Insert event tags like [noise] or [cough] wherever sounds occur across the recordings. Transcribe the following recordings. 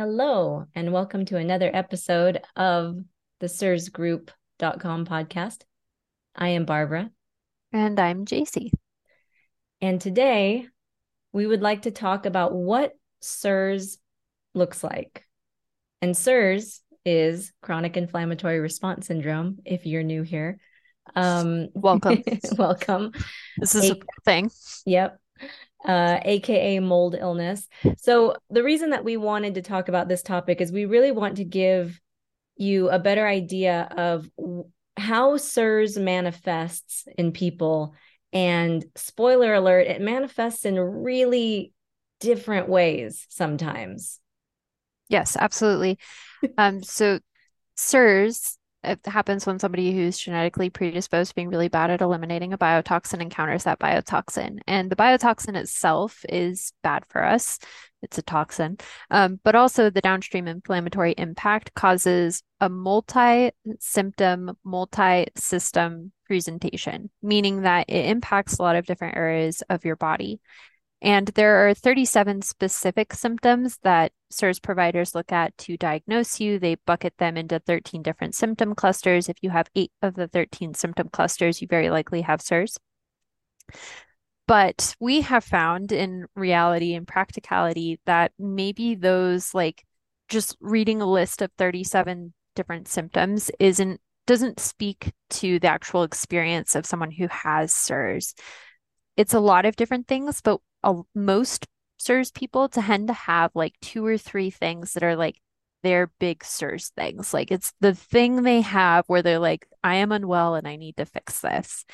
Hello, and welcome to another episode of the CIRSgroup.com podcast. I am Barbara. And I'm Jacie. And today we would like to talk about what CIRS looks like. And CIRS is chronic inflammatory response syndrome, if you're new here. Um, welcome. [laughs] welcome. This is a, a thing. Yep uh, aka mold illness. So, the reason that we wanted to talk about this topic is we really want to give you a better idea of how CIRS manifests in people. And spoiler alert, it manifests in really different ways sometimes. Yes, absolutely. um, so, CIRS it happens when somebody who's genetically predisposed to being really bad at eliminating a biotoxin encounters that biotoxin. And the biotoxin itself is bad for us. It's a toxin. Um, but also the downstream inflammatory impact causes a multi symptom, multi system presentation, meaning that it impacts a lot of different areas of your body. And there are 37 specific symptoms that CIRS providers look at to diagnose you. They bucket them into 13 different symptom clusters. If you have eight of the 13 symptom clusters, you very likely have CIRS. But we have found in reality and practicality that maybe those, like just reading a list of 37 different symptoms, isn't doesn't speak to the actual experience of someone who has CIRS. It's a lot of different things, but most CIRS people tend to have like two or three things that are like their big CIRS things. Like it's the thing they have where they're like, I am unwell and I need to fix this.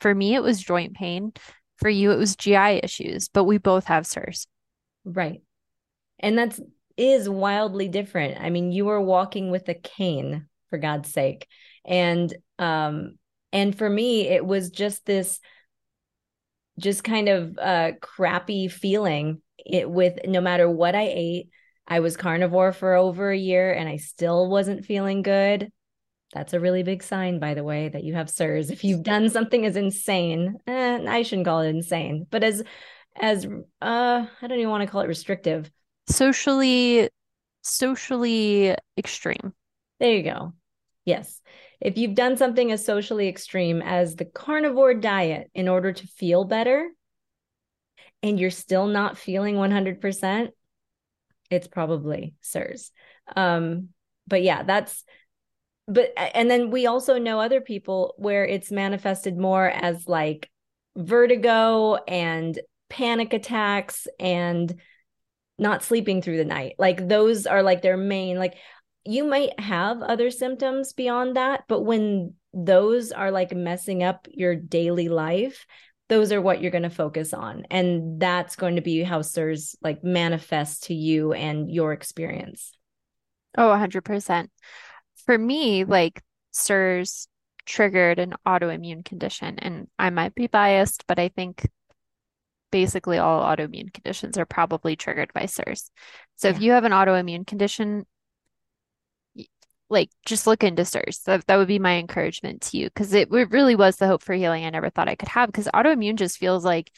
For me, it was joint pain. For you, it was GI issues, but we both have CIRS. Right. And that's is wildly different. I mean, you were walking with a cane, for God's sake. And um and for me, it was just this just kind of uh crappy feeling it with no matter what I ate. I was carnivore for over a year and I still wasn't feeling good. That's a really big sign, by the way, that you have CIRS. If you've done something as insane, eh, I shouldn't call it insane, but as as uh I don't even want to call it restrictive. Socially socially extreme. There you go. Yes. If you've done something as socially extreme as the carnivore diet in order to feel better and you're still not feeling 100%, it's probably CIRS. Um, but yeah, that's, but, and then we also know other people where it's manifested more as like vertigo and panic attacks and not sleeping through the night. Like those are like their main, like you might have other symptoms beyond that, but when those are like messing up your daily life, those are what you're going to focus on. And that's going to be how CIRS like manifests to you and your experience. Oh, 100%. For me, like CIRS triggered an autoimmune condition. And I might be biased, but I think basically all autoimmune conditions are probably triggered by CIRS. So yeah. if you have an autoimmune condition, like just look into CIRS. That, that would be my encouragement to you because it, it really was the hope for healing I never thought I could have because autoimmune just feels like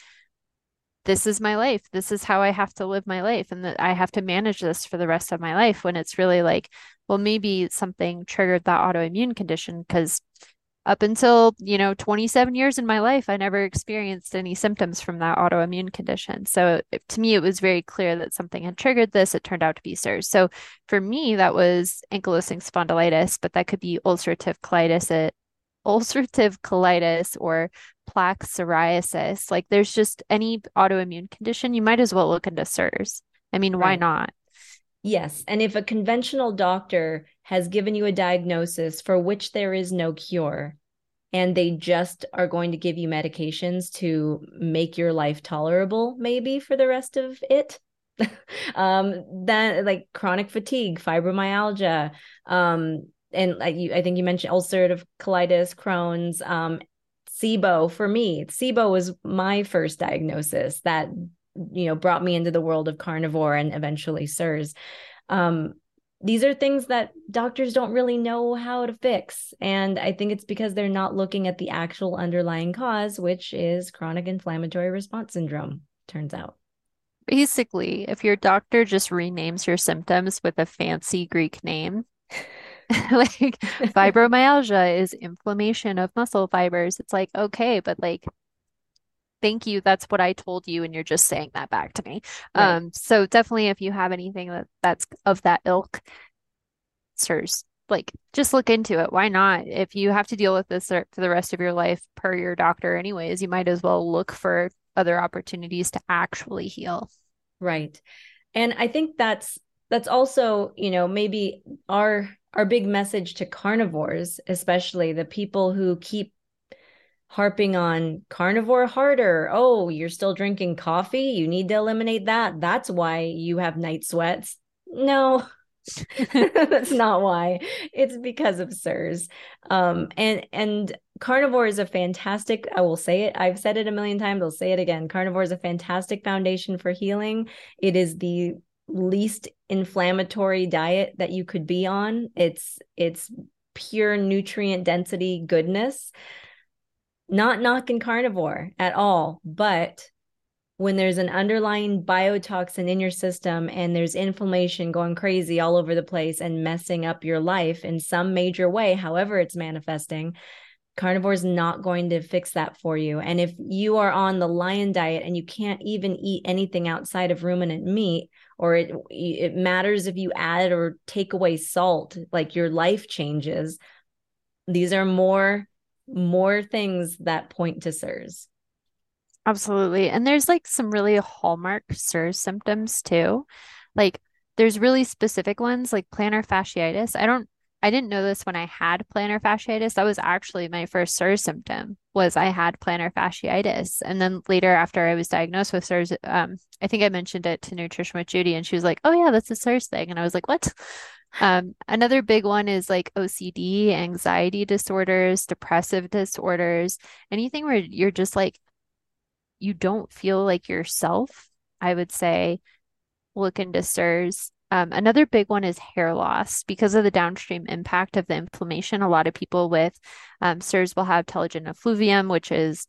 this is my life. This is how I have to live my life and that I have to manage this for the rest of my life when it's really like, well, maybe something triggered that autoimmune condition because up until, you know, 27 years in my life, I never experienced any symptoms from that autoimmune condition. So it, to me, it was very clear that something had triggered this. It turned out to be CIRS. So for me, that was ankylosing spondylitis, but that could be ulcerative colitis, it, ulcerative colitis or plaque psoriasis. Like there's just any autoimmune condition, you might as well look into CIRS. I mean, right. why not? Yes. And if a conventional doctor has given you a diagnosis for which there is no cure, and they just are going to give you medications to make your life tolerable maybe for the rest of it [laughs] um then like chronic fatigue fibromyalgia um and you i think you mentioned ulcerative colitis crohn's um sibo for me sibo was my first diagnosis that you know brought me into the world of carnivore and eventually CIRS. um these are things that doctors don't really know how to fix. And I think it's because they're not looking at the actual underlying cause, which is chronic inflammatory response syndrome, turns out. Basically, if your doctor just renames your symptoms with a fancy Greek name, [laughs] like [laughs] fibromyalgia is inflammation of muscle fibers, it's like, okay, but like, thank you. That's what I told you, and you're just saying that back to me. Right. Um, so definitely if you have anything that that's of that ilk, CIRS, like just look into it. Why not? If you have to deal with this for the rest of your life per your doctor anyways, you might as well look for other opportunities to actually heal. Right. And I think that's that's also, you know, maybe our our big message to carnivores, especially the people who keep harping on carnivore harder. Oh, you're still drinking coffee. You need to eliminate that. That's why you have night sweats. No, [laughs] That's not why. It's because of CIRS. Um, and and carnivore is a fantastic, I will say it. I've said it a million times, I'll say it again. Carnivore is a fantastic foundation for healing. It is the least inflammatory diet that you could be on. It's it's pure nutrient density goodness. Not knocking carnivore at all, but when there's an underlying biotoxin in your system and there's inflammation going crazy all over the place and messing up your life in some major way, however it's manifesting, carnivore is not going to fix that for you. And if you are on the lion diet and you can't even eat anything outside of ruminant meat, or it it matters if you add or take away salt, like your life changes. These are more more things that point to CIRS. Absolutely. And there's like some really hallmark CIRS symptoms too. Like there's really specific ones like plantar fasciitis. I don't I didn't know this when I had plantar fasciitis. That was actually my first CIRS symptom was I had plantar fasciitis. And then later after I was diagnosed with CIRS, um, I think I mentioned it to Nutrition with Judy and she was like, Oh yeah, that's a CIRS thing. And I was like, What? Um, another big one is like OCD, anxiety disorders, depressive disorders, anything where you're just like you don't feel like yourself, I would say look into CIRS. Um, another big one is hair loss because of the downstream impact of the inflammation. A lot of people with um, CIRS will have telogen effluvium, which is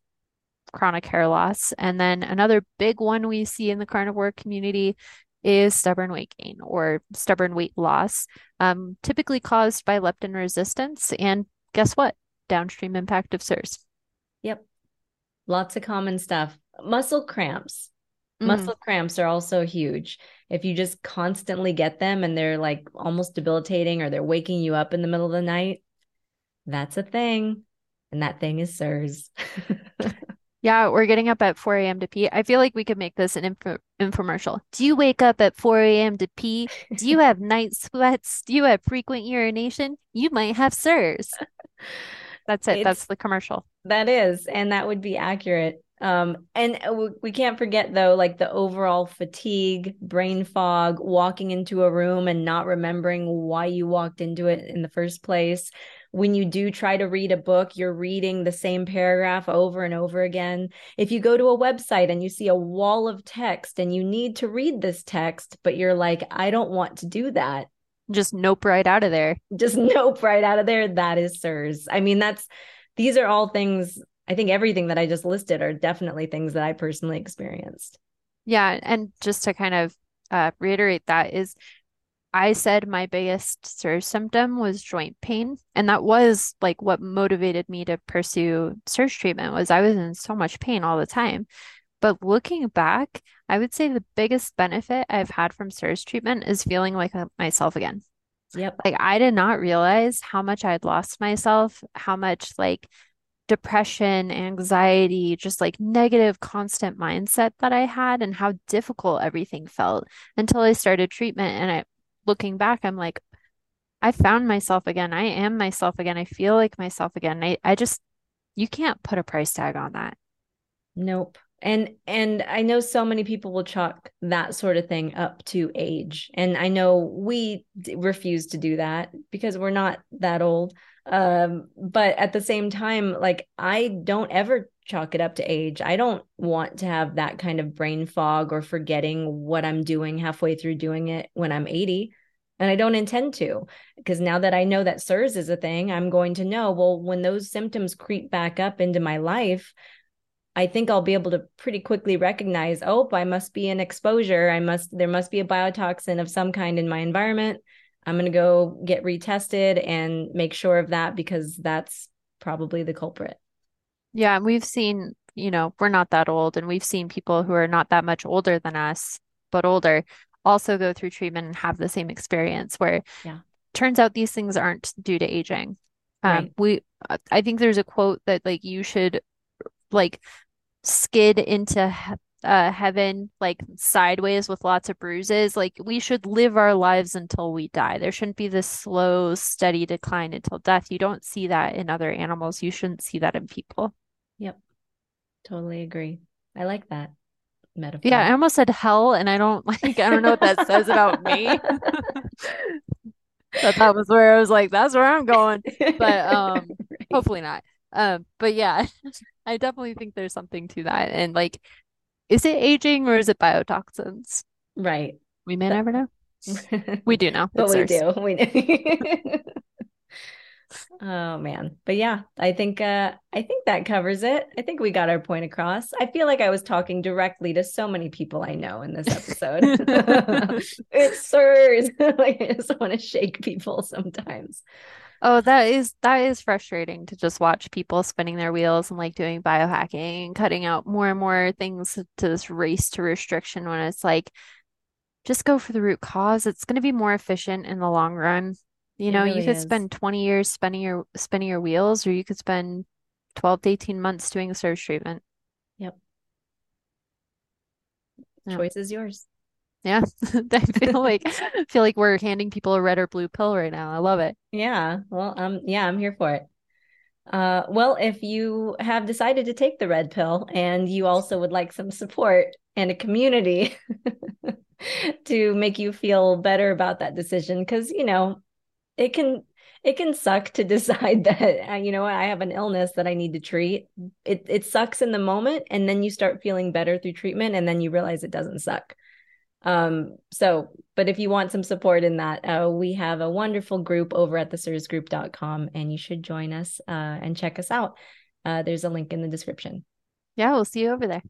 chronic hair loss. And then another big one we see in the carnivore community is stubborn weight gain or stubborn weight loss, um, typically caused by leptin resistance. And guess what? Downstream impact of CIRS. Yep. Lots of common stuff. Muscle cramps. Mm. Muscle cramps are also huge. If you just constantly get them and they're like almost debilitating or they're waking you up in the middle of the night, that's a thing. And that thing is CIRS. [laughs] yeah, we're getting up at 4 a.m. to pee. I feel like we could make this an inf- infomercial. Do you wake up at 4 a.m. to pee? Do you have night sweats? Do you have frequent urination? You might have CIRS. That's it. It's, That's the commercial. That is. And that would be accurate. Um, and we can't forget though, like the overall fatigue, brain fog, walking into a room and not remembering why you walked into it in the first place. When you do try to read a book, you're reading the same paragraph over and over again. If you go to a website and you see a wall of text and you need to read this text, but you're like, I don't want to do that. Just nope right out of there. Just [laughs] nope right out of there. That is CIRS. I mean, that's these are all things I think everything that I just listed are definitely things that I personally experienced. Yeah. And just to kind of uh, reiterate that is I said my biggest CIRS symptom was joint pain. And that was like what motivated me to pursue CIRS treatment was I was in so much pain all the time. But looking back, I would say the biggest benefit I've had from CIRS treatment is feeling like myself again. Yep. Like I did not realize how much I'd lost myself, how much like depression, anxiety, just like negative constant mindset that I had and how difficult everything felt until I started treatment. And I looking back, I'm like, I found myself again. I am myself again. I feel like myself again. I, I just you can't put a price tag on that. Nope. And and I know so many people will chalk that sort of thing up to age. And I know we refuse to do that because we're not that old um but at the same time like i don't ever chalk it up to age i don't want to have that kind of brain fog or forgetting what i'm doing halfway through doing it when i'm 80 and i don't intend to because now that i know that CIRS is a thing i'm going to know well when those symptoms creep back up into my life I think I'll be able to pretty quickly recognize, oh, I must be in exposure. I must, there must be a biotoxin of some kind in my environment. I'm going to go get retested and make sure of that because that's probably the culprit. Yeah, we've seen, you know, we're not that old, and we've seen people who are not that much older than us, but older, also go through treatment and have the same experience where yeah. turns out these things aren't due to aging. Um, Right. we, I think there's a quote that like you should like skid into he- uh, heaven like sideways with lots of bruises. Like we should live our lives until we die. There shouldn't be this slow, steady decline until death. You don't see that in other animals. You shouldn't see that in people. Yep. Totally agree. I like that metaphor. Yeah, I almost said hell, and I don't like, I don't know what that says about me. [laughs] But that was where I was like, that's where I'm going. But [laughs] um, Right. hopefully not. Um, but yeah, [laughs] I definitely think there's something to that. And like, is it aging or is it biotoxins? Right. We may never know. We do know. but It's we ours. do. We do. Oh man. But yeah, I think uh I think that covers it. I think we got our point across. I feel like I was talking directly to so many people I know in this episode. [laughs] [laughs] it's CIRS. [laughs] like I just want to shake people sometimes. Oh, that is that is frustrating to just watch people spinning their wheels and like doing biohacking and cutting out more and more things to this race to restriction when it's like just go for the root cause. It's going to be more efficient in the long run. You know, you could is. spend 20 years spinning your spinning your wheels, or you could spend 12 to 18 months doing a CIRS treatment. Yep. Yeah. Choice is yours. Yeah. [laughs] I feel like I feel like we're handing people a red or blue pill right now. I love it. Yeah. Well, um, yeah, I'm here for it. Uh, well, if you have decided to take the red pill and you also would like some support and a community [laughs] to make you feel better about that decision, because you know, it can it can suck to [laughs] decide that you know I have an illness that I need to treat. It it sucks in the moment, and then you start feeling better through treatment, and then you realize it doesn't suck. Um, so, but if you want some support in that, uh, we have a wonderful group over at thecirsgroup.com and you should join us uh, and check us out. Uh, there's a link in the description. Yeah, we'll see you over there.